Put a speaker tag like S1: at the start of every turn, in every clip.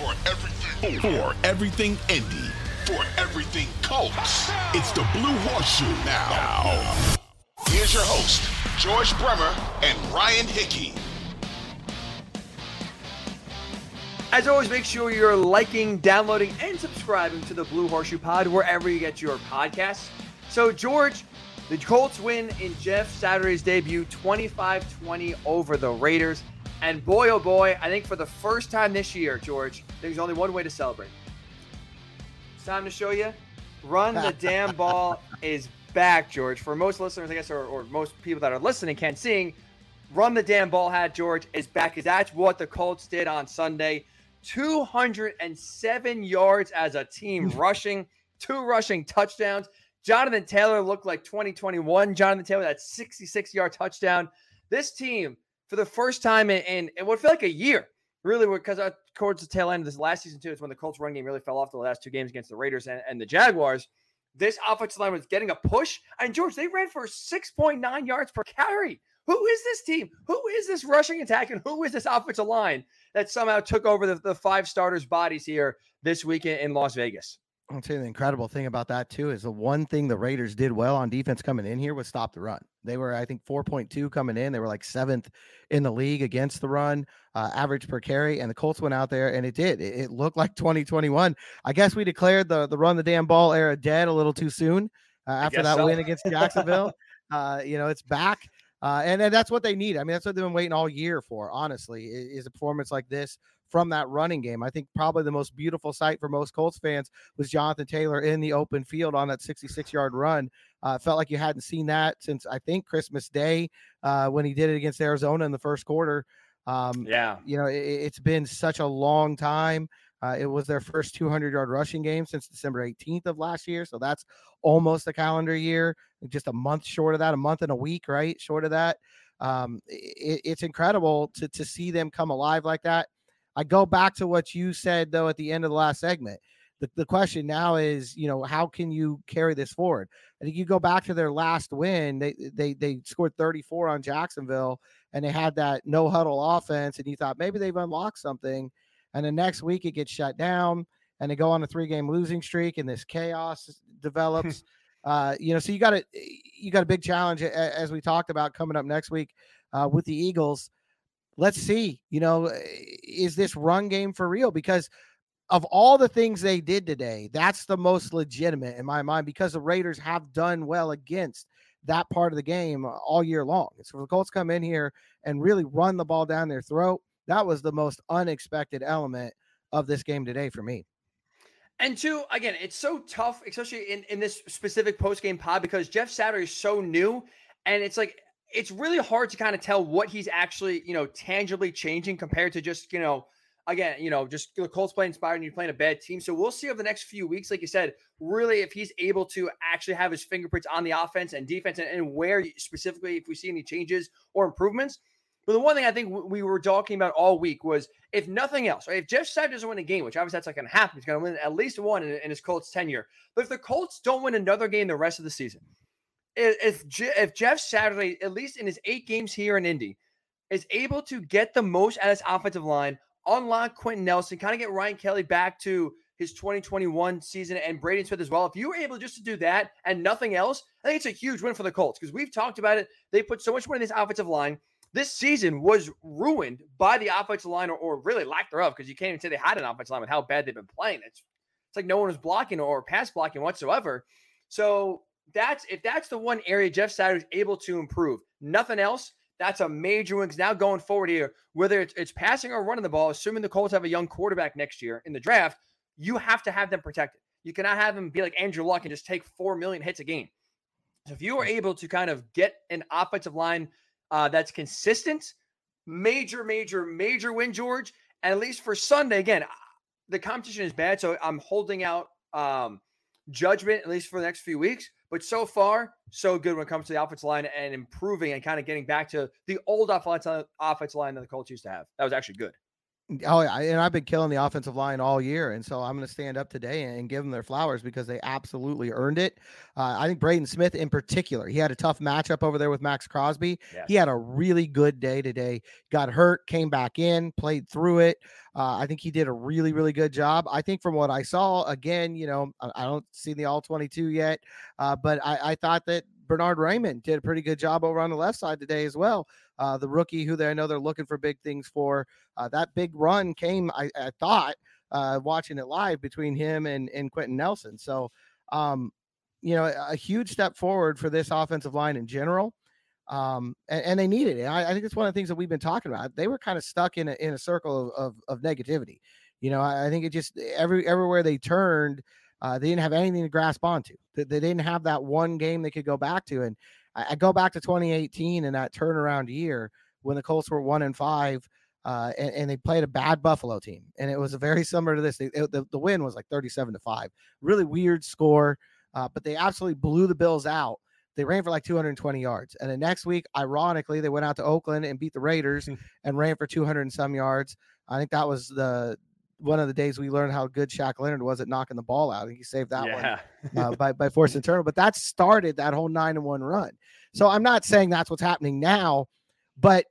S1: For everything, for everything Indy, for everything Colts, it's the Blue Horseshoe now. now. Here's your host, George Bremer and Ryan Hickey.
S2: As always, make sure you're liking, downloading, and subscribing to the Blue Horseshoe Pod wherever you get your podcasts. So, George, the Colts win in Jeff Saturday's debut 25 20 over the Raiders. And boy, oh boy, I think for the first time this year, George, there's only one way to celebrate. It's time to show you. Run the damn ball is back, George. For most listeners, I guess, or, or most people that are listening can't see, run the damn ball hat, George, is back. Because that's what the Colts did on Sunday. 207 yards as a team rushing, two rushing touchdowns. Jonathan Taylor looked like 2021. Jonathan Taylor, that 66 yard touchdown. This team for the first time in, in, in what felt like a year, really, because uh, towards the tail end of this last season, too, it's when the Colts run game really fell off the last two games against the Raiders and, and the Jaguars. This offensive line was getting a push. And George, they ran for 6.9 yards per carry. Who is this team? Who is this rushing attack? And who is this offensive line that somehow took over the, the five starters' bodies here this weekend in Las Vegas?
S3: I'll tell you the incredible thing about that too is the one thing the Raiders did well on defense coming in here was stop the run. They were, I think, 4.2 coming in. They were like seventh in the league against the run, uh, average per carry. And the Colts went out there and it did. It, it, looked like 2021. I guess we declared the the run the damn ball era dead a little too soon uh, after that so. win against Jacksonville. uh, you know, it's back. Uh, and, and that's what they need. I mean, that's what they've been waiting all year for, honestly, is a performance like this from that running game. I think probably the most beautiful sight for most Colts fans was Jonathan Taylor in the open field on that 66 yard run. Uh, felt like you hadn't seen that since I think Christmas Day uh, when he did it against Arizona in the first quarter. Um,
S2: yeah,
S3: you know, it, has been such a long time. Uh, it was their first 200 yard rushing game since December 18th of last year. So that's almost a calendar year, just a month short of that, a month and a week, right? Short of that. Um, it, it's incredible to, to see them come alive like that. I go back to what you said though at the end of the last segment. The, the question now is, you know, how can you carry this forward? I think you go back to their last win. They they they scored 34 on Jacksonville, and they had that no huddle offense, and you thought maybe they've unlocked something. And the next week it gets shut down, and they go on a three game losing streak, and this chaos develops. uh, you know, so you got a you got a big challenge as we talked about coming up next week uh, with the Eagles let's see, you know, eh, is this run game for real? Because of all the things they did today, that's the most legitimate in my mind because the Raiders have done well against that part of the game all year long. So the Colts come in here and really run the ball down their throat. That was the most unexpected element of this game today for me.
S2: And two, again, it's so tough, especially in, in this specific post game pod, because Jeff Saturday is so new. And it's like it's really hard to kind of tell what he's actually, you know, tangibly changing compared to just, you know, again, you know, just the Colts playing inspired and you're playing a bad team. So we'll see over the next few weeks, like you said, really if he's able to actually have his fingerprints on the offense and defense and, and where specifically if we see any changes or improvements. But the one thing I think we were talking about all week was if nothing else, right? If Jeff Saturday doesn't win a game, which obviously that's not going to happen, he's going to win at least one in, in his Colts tenure. But if the Colts don't win another game the rest of the season, if if Jeff Saturday, at least in his eight games here in Indy, is able to get the most out of his offensive line, unlock Quenton Nelson, kind of get Ryan Kelly back to his 2021 season and Braden Smith as well. If you were able just to do that and nothing else, I think it's a huge win for the Colts because we've talked about it. They put so much money in this offensive line. This season was ruined by the offensive line, or, or really lack thereof, because you can't even say they had an offensive line with how bad they've been playing. It's it's like no one was blocking or pass blocking whatsoever. So that's if that's the one area Jeff Saturday is able to improve. Nothing else. That's a major win. Because now going forward here, whether it's, it's passing or running the ball, assuming the Colts have a young quarterback next year in the draft, you have to have them protected. You cannot have them be like Andrew Luck and just take four million hits a game. So if you are able to kind of get an offensive line uh, that's consistent, major, major, major win, George. And at least for Sunday, again, the competition is bad, so I'm holding out um, judgment at least for the next few weeks. But so far, so good when it comes to the offensive line and improving and kind of getting back to the old offensive offensive line that the Colts used to have. That was actually good.
S3: Oh, yeah. And I've been killing the offensive line all year. And so I'm going to stand up today and give them their flowers because they absolutely earned it. Uh, I think Braden Smith, in particular, he had a tough matchup over there with Maxx Crosby. Yes. He had a really good day today. Got hurt, came back in, played through it. Uh, I think he did a really, really good job. I think from what I saw, again, you know, I, I don't see the all 22 yet, uh, but I, I thought that Bernard Raimann did a pretty good job over on the left side today as well. Uh, the rookie who they I know they're looking for big things for. Uh, that big run came, I, I thought, uh, watching it live between him and, and Quenton Nelson. So, um, you know, a huge step forward for this offensive line in general. Um, and, and, they needed it. I, I, think it's one of the things that we've been talking about. They were kind of stuck in a, in a circle of, of, of negativity. You know, I, I, think it just every everywhere they turned, uh, they didn't have anything to grasp onto. They, they, didn't have that one game they could go back to. And I, I, go back to 2018 and that turnaround year when the Colts were one and five. Uh, and, and, they played a bad Buffalo team, and it was a very similar to this. They, it, the, the win was like 37 to five, really weird score, uh, but they absolutely blew the Bills out. They ran for like 220 yards, and the next week, ironically, they went out to Oakland and beat the Raiders and ran for 200 and some yards. I think that was the one of the days we learned how good Shaq Leonard was at knocking the ball out. And he saved that yeah. one uh, by by forcing turnover, but that started that whole nine and one run. So I'm not saying that's what's happening now, but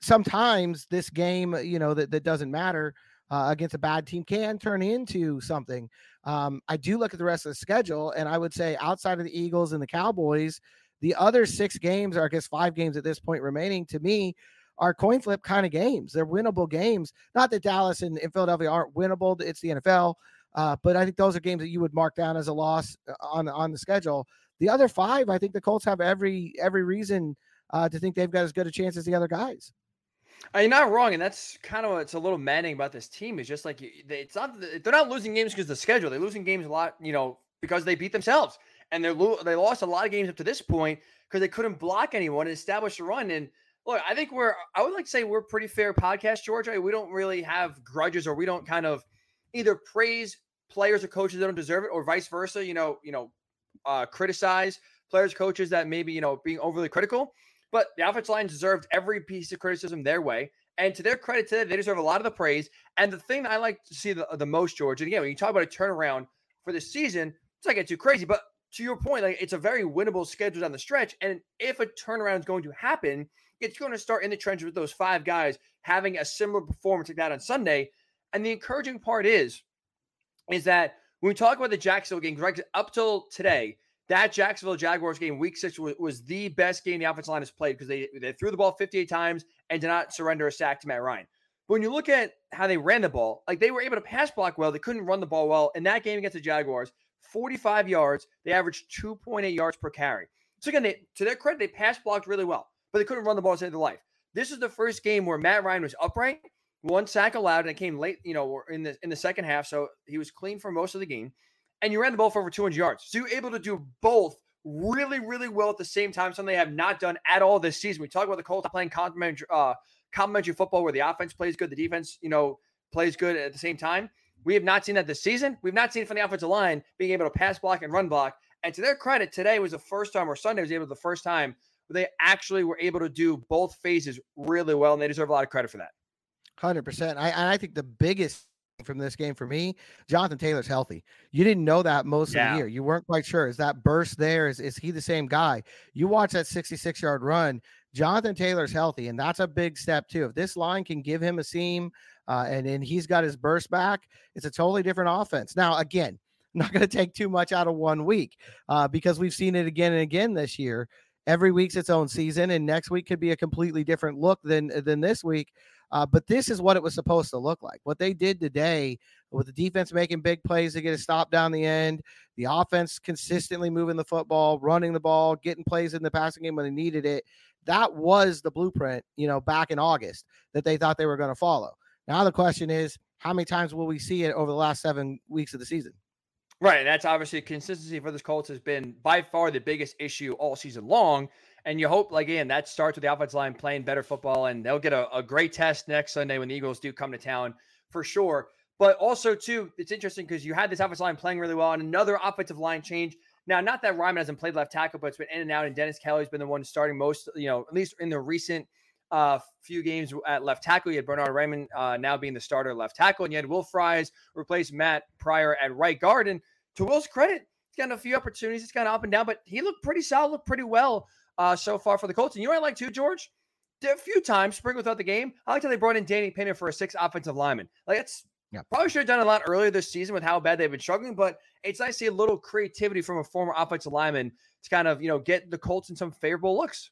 S3: sometimes this game, you know, that, that doesn't matter uh, against a bad team can turn into something. Um, I do look at the rest of the schedule, and I would say outside of the Eagles and the Cowboys, the other six games, or I guess five games at this point remaining, to me, are coin flip kind of games. They're winnable games. Not that Dallas and, and Philadelphia aren't winnable. It's the NFL. Uh, but I think those are games that you would mark down as a loss uh, on on the schedule. The other five, I think the Colts have every every reason uh, to think they've got as good a chance as the other guys.
S2: Uh, you're not wrong, and that's kind of what's a little maddening about this team is just like it's not they're not losing games because the schedule. They're losing games a lot, you know, because they beat themselves, and they're they lost a lot of games up to this point because they couldn't block anyone and establish a run. And look, I think we're I would like to say we're pretty fair podcast, George. We don't really have grudges or we don't kind of either praise players or coaches that don't deserve it or vice versa, you know, you know, uh, criticize players, coaches that maybe, you know, being overly critical. But the offensive line deserved every piece of criticism their way. And to their credit today, they deserve a lot of the praise. And the thing that I like to see the, the most, George, and again, when you talk about a turnaround for the season, it's not get too crazy, but to your point, like it's a very winnable schedule down the stretch. And if a turnaround is going to happen, it's going to start in the trenches with those five guys having a similar performance like that on Sunday. And the encouraging part is, is that when we talk about the Jacksonville game, right, up till today, that Jacksonville Jaguars game, week six, was, was the best game the offensive line has played because they, they threw the ball 58 times and did not surrender a sack to Matt Ryan. But when you look at how they ran the ball, like they were able to pass block well, they couldn't run the ball well. In that game against the Jaguars, 45 yards, they averaged 2.8 yards per carry. So again, they, to their credit, they pass blocked really well but they couldn't run the ball to save their life. This is the first game where Matt Ryan was upright, one sack allowed, and it came late, you know, in the in the second half. So he was clean for most of the game. And you ran the ball for over 200 yards. So you're able to do both really, really well at the same time, something they have not done at all this season. We talk about the Colts playing complementary, uh, complementary football where the offense plays good, the defense, you know, plays good at the same time. We have not seen that this season. We've not seen from the offensive line being able to pass block and run block. And to their credit, today was the first time, or Sunday was able to the first time they actually were able to do both phases really well, and they deserve a lot of credit for that.
S3: Hundred percent. I I think the biggest from this game for me, Jonathan Taylor's healthy. You didn't know that most yeah. of the year. You weren't quite sure. Is that burst there? Is is he the same guy? You watch that 66 yard run. Jonathan Taylor's healthy, and that's a big step too. If this line can give him a seam, uh, and and he's got his burst back, it's a totally different offense. Now, again, not going to take too much out of one week uh, because we've seen it again and again this year every week's its own season, and next week could be a completely different look than than this week. Uh, but this is what it was supposed to look like. What they did today with the defense making big plays to get a stop down the end, the offense consistently moving the football, running the ball, getting plays in the passing game when they needed it. That was the blueprint, you know, back in August that they thought they were going to follow. Now the question is, how many times will we see it over the last seven weeks of the season?
S2: Right. And that's obviously consistency for this Colts has been by far the biggest issue all season long. And you hope, like, again, that starts with the offensive line playing better football, and they'll get a, a great test next Sunday when the Eagles do come to town for sure. But also, too, it's interesting because you had this offensive line playing really well and another offensive line change. Now, not that Raimann hasn't played left tackle, but it's been in and out, and Dennis Kelly's been the one starting most, you know, at least in the recent uh, few games at left tackle. You had Bernard Raimann uh, now being the starter left tackle, and you had Will Fries replace Matt Pryor at right guard. And to Will's credit, he's gotten a few opportunities. It's kind of up and down, but he looked pretty solid, looked pretty well uh, so far for the Colts. And you know what I like too, George? A few times, sprinkled throughout the game. I like how they brought in Danny Pinter for a six offensive lineman. Like it's yeah. probably should have done a lot earlier this season with how bad they've been struggling, but it's nice to see a little creativity from a former offensive lineman to kind of you know get the Colts in some favorable looks.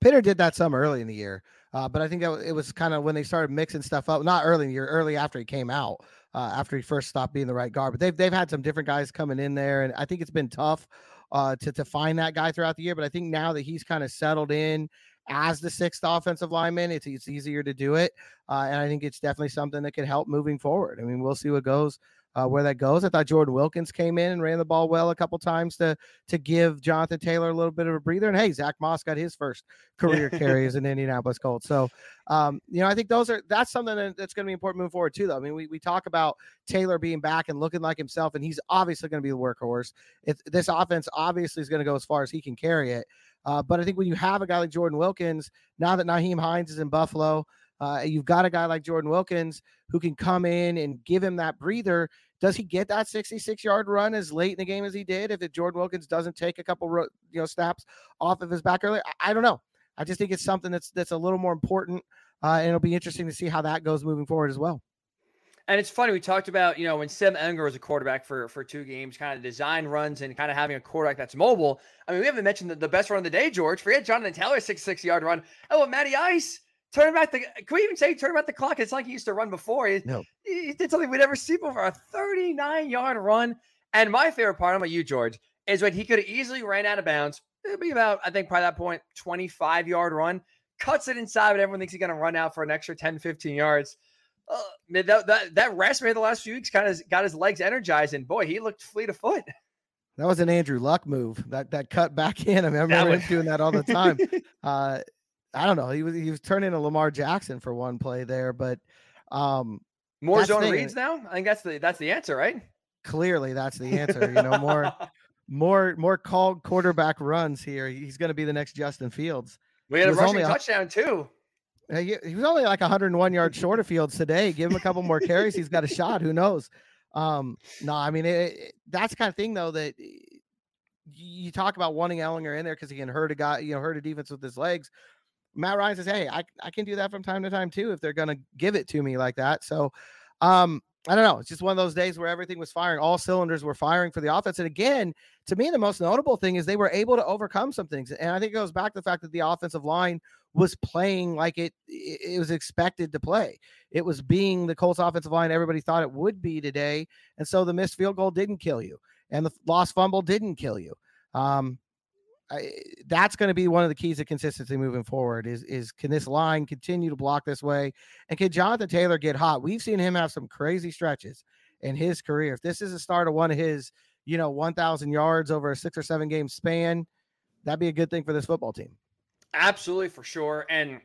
S3: Pinter did that some early in the year, uh, but I think that it was kind of when they started mixing stuff up. Not early in the year, early after he came out, uh, after he first stopped being the right guard. But they've they've had some different guys coming in there, and I think it's been tough uh, to to find that guy throughout the year. But I think now that he's kind of settled in as the sixth offensive lineman, it's it's easier to do it, uh, and I think it's definitely something that could help moving forward. I mean, we'll see what goes uh, where that goes. I thought Jordan Wilkins came in and ran the ball well a couple times to to give Jonathan Taylor a little bit of a breather. And hey, Zack Moss got his first career carry as an Indianapolis Colt. So, um, you know, I think those are that's something that's going to be important moving forward too. Though I mean, we, we talk about Taylor being back and looking like himself, and he's obviously going to be the workhorse. If this offense obviously is going to go as far as he can carry it. Uh, but I think when you have a guy like Jordan Wilkins, now that Nyheim Hines is in Buffalo, uh, you've got a guy like Jordan Wilkins who can come in and give him that breather. Does he get that 66 yard run as late in the game as he did? If Jordan Wilkins doesn't take a couple you know snaps off of his back early, I, I don't know. I just think it's something that's that's a little more important, uh, and it'll be interesting to see how that goes moving forward as well.
S2: And it's funny, we talked about, you know, when Sam Ehlinger was a quarterback for for two games, kind of design runs and kind of having a quarterback that's mobile. I mean, we haven't mentioned the, the best run of the day, George. Forget Jonathan Taylor's 66 yard run. Oh, Matty Ice turn back the can we even say turn back the clock? It's like he used to run before. He,
S3: no.
S2: he did something we'd never see before a 39 yard run. And my favorite part, I'm like you, George, is when he could have easily ran out of bounds. It'd be about, I think, by that point, 25 yard run, cuts it inside, but everyone thinks he's going to run out for an extra 10, 15 yards. Uh, that, that, that rest made the last few weeks kind of got his legs energized, and boy, he looked fleet of foot.
S3: That was an Andrew Luck move. That that cut back in. I, remember him doing that all the time. uh, I don't know. He was he was turning to Lamar Jackson for one play there, but um
S2: more zone reads now. I think that's the that's the answer, right?
S3: Clearly, that's the answer. You know, more more more called quarterback runs here. He's going to be the next Justin Fields.
S2: We had a rushing touchdown too.
S3: He, he was only like 101 yards short of Fields today. Give him a couple more carries, he's got a shot. Who knows? Um, no, I mean it, it, that's kind of thing though that you talk about wanting Ehlinger in there because he can hurt a guy, you know, hurt a defense with his legs. Matt Ryan says, Hey, I, I can do that from time to time too if they're going to give it to me like that. So, um, I don't know. It's just one of those days where everything was firing. All cylinders were firing for the offense. And again, to me, the most notable thing is they were able to overcome some things. And I think it goes back to the fact that the offensive line was playing like it it was expected to play. It was being the Colts offensive line everybody thought it would be today. And so the missed field goal didn't kill you. And the lost fumble didn't kill you. Um, I, that's going to be one of the keys to consistency moving forward. Is is can this line continue to block this way, and can Jonathan Taylor get hot? We've seen him have some crazy stretches in his career. If this is the start of one of his, you know, one thousand yards over a six or seven game span, that'd be a good thing for this football team.
S2: Absolutely, for sure. And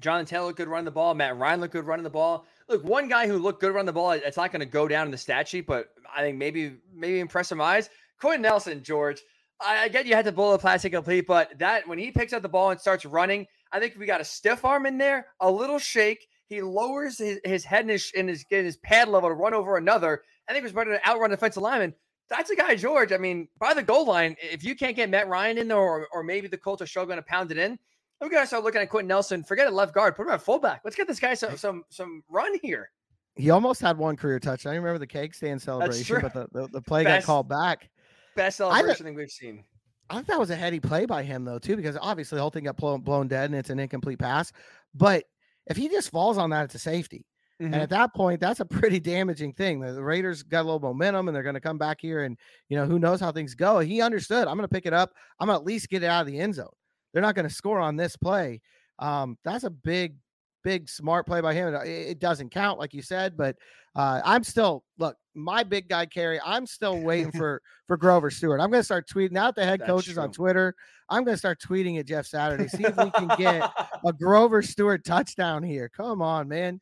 S2: Jonathan Taylor could run the ball. Matt Ryan looked good running the ball. Look, one guy who looked good running the ball. It's not going to go down in the stat sheet, but I think maybe maybe impress some eyes. Quenton Nelson, George I get you had to blow the plastic complete, but that when he picks up the ball and starts running, I think we got a stiff arm in there, a little shake. He lowers his, his head and his, and his, his pad level to run over another. I think he was ready to outrun the defensive lineman. That's a guy, George. I mean, by the goal line, if you can't get Matt Ryan in there, or, or maybe the Colts are struggling to pound it in, we got to start looking at Quenton Nelson. Forget a left guard, put him at fullback. Let's get this guy some some some run here.
S3: He almost had one career touchdown. I remember the cake stand celebration, but the, the, the play Best, got called back.
S2: Best celebration thing we've seen.
S3: I think that was a heady play by him though too, because obviously the whole thing got blown, blown dead and it's an incomplete pass. But if he just falls on that, it's a safety. Mm-hmm. And at that point, that's a pretty damaging thing. The, the Raiders got a little momentum and they're going to come back here and, you know, who knows how things go. He understood. I'm going to pick it up. I'm going to at least get it out of the end zone. They're not going to score on this play. Um, that's a big, big smart play by him. It, it doesn't count, like you said, but uh, I'm still look my big guy carry. I'm still waiting for for Grover Stewart. I'm going to start tweeting out the head That's coaches true. on Twitter. I'm going to start tweeting at Jeff Saturday. See if we can get a Grover Stewart touchdown here. Come on, man,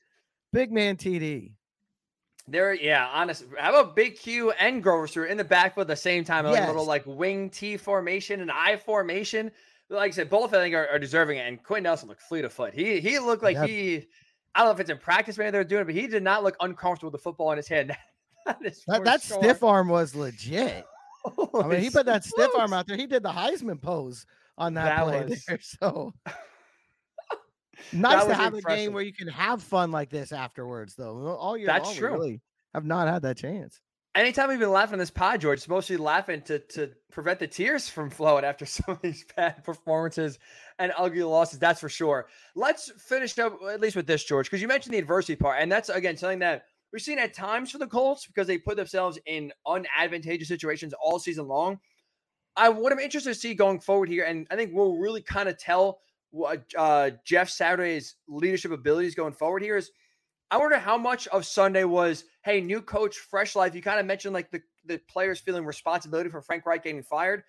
S3: big man TD.
S2: There, yeah, honest. How about Big Q and Grover Stewart in the backfield at the same time? Like yes. a little like wing T formation and I formation. Like I said, both I think are, are deserving it. And Quinn Nelson looked fleet of foot. He he looked like yep. he. I don't know if it's in practice maybe they're doing it, but he did not look uncomfortable with the football in his hand.
S3: that, that, that stiff arm was legit. I mean, he put that stiff arm out there. He did the Heisman pose on that, that play was... there. So nice to have impressive. a game where you can have fun like this afterwards, though. All year That's long, true. really have not had that chance.
S2: Anytime we've been laughing on this pod, George, it's mostly laughing to to prevent the tears from flowing after some of these bad performances and ugly losses. That's for sure. Let's finish up at least with this, George, because you mentioned the adversity part, and that's again something that we've seen at times for the Colts because they put themselves in unadvantageous situations all season long. I what I'm interested to see going forward here, and I think we'll really kind of tell what uh, Jeff Saturday's leadership abilities going forward here is. I wonder how much of Sunday was, hey, new coach, fresh life. You kind of mentioned like the, the players feeling responsibility for Frank Reich getting fired.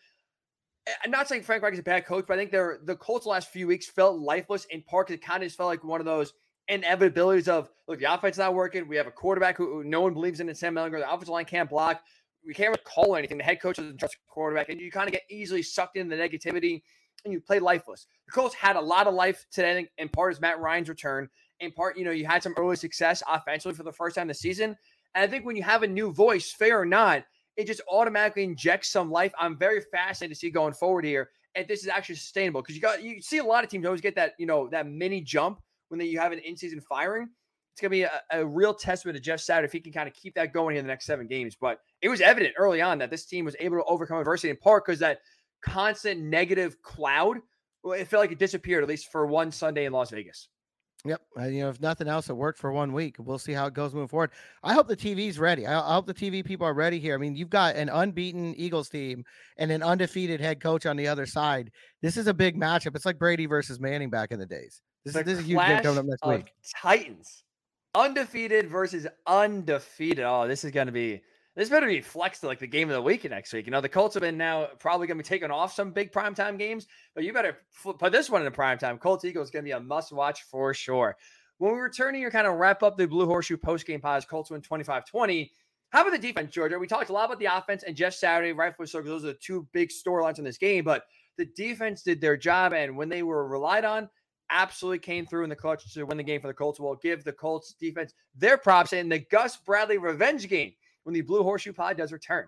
S2: Eh, I'm not saying Frank Reich is a bad coach, but I think they're the Colts the last few weeks felt lifeless in part because it kind of just felt like one of those inevitabilities of look, the offense not working. We have a quarterback who, who no one believes in, in Sam Ehlinger. The offensive line can't block. We can't call anything. The head coach doesn't trust the quarterback, and you kind of get easily sucked into the negativity and you play lifeless. The Colts had a lot of life today, in part is Matt Ryan's return. In part, you know, you had some early success offensively for the first time this season. And I think when you have a new voice, fair or not, it just automatically injects some life. I'm very fascinated to see going forward here. And this is actually sustainable because you got you see a lot of teams always get that, you know, that mini jump when they, you have an in-season firing. It's gonna be a, a real testament to Jeff Saturday if he can kind of keep that going in the next seven games. But it was evident early on that this team was able to overcome adversity in part because that constant negative cloud. It felt like it disappeared at least for one Sunday in Las Vegas.
S3: Yep. Uh, you know, if nothing else, it worked for one week. We'll see how it goes moving forward. I hope the TV's ready. I, I, hope the TV people are ready here. I mean, you've got an unbeaten Eagles team and an undefeated head coach on the other side. This is a big matchup. It's like Brady versus Manning back in the days. This, the is, this is a huge game coming up next week.
S2: Titans, undefeated versus undefeated. Oh, this is going to be this better be flexed like the game of the week next week. You know, the Colts have been now probably going to be taking off some big primetime games, but you better put this one in a primetime. Colts Eagles is going to be a must watch for sure. When we return here, kind of wrap up the Blue Horseshoe post game pods, Colts win 25 20. How about the defense, Georgia? We talked a lot about the offense and Jeff Saturday, rightfully so, because those are the two big storylines in this game. But the defense did their job, and when they were relied on, absolutely came through in the clutch to win the game for the Colts. We'll give the Colts defense their props in the Gus Bradley revenge game when the Blue Horseshoe Pod does return.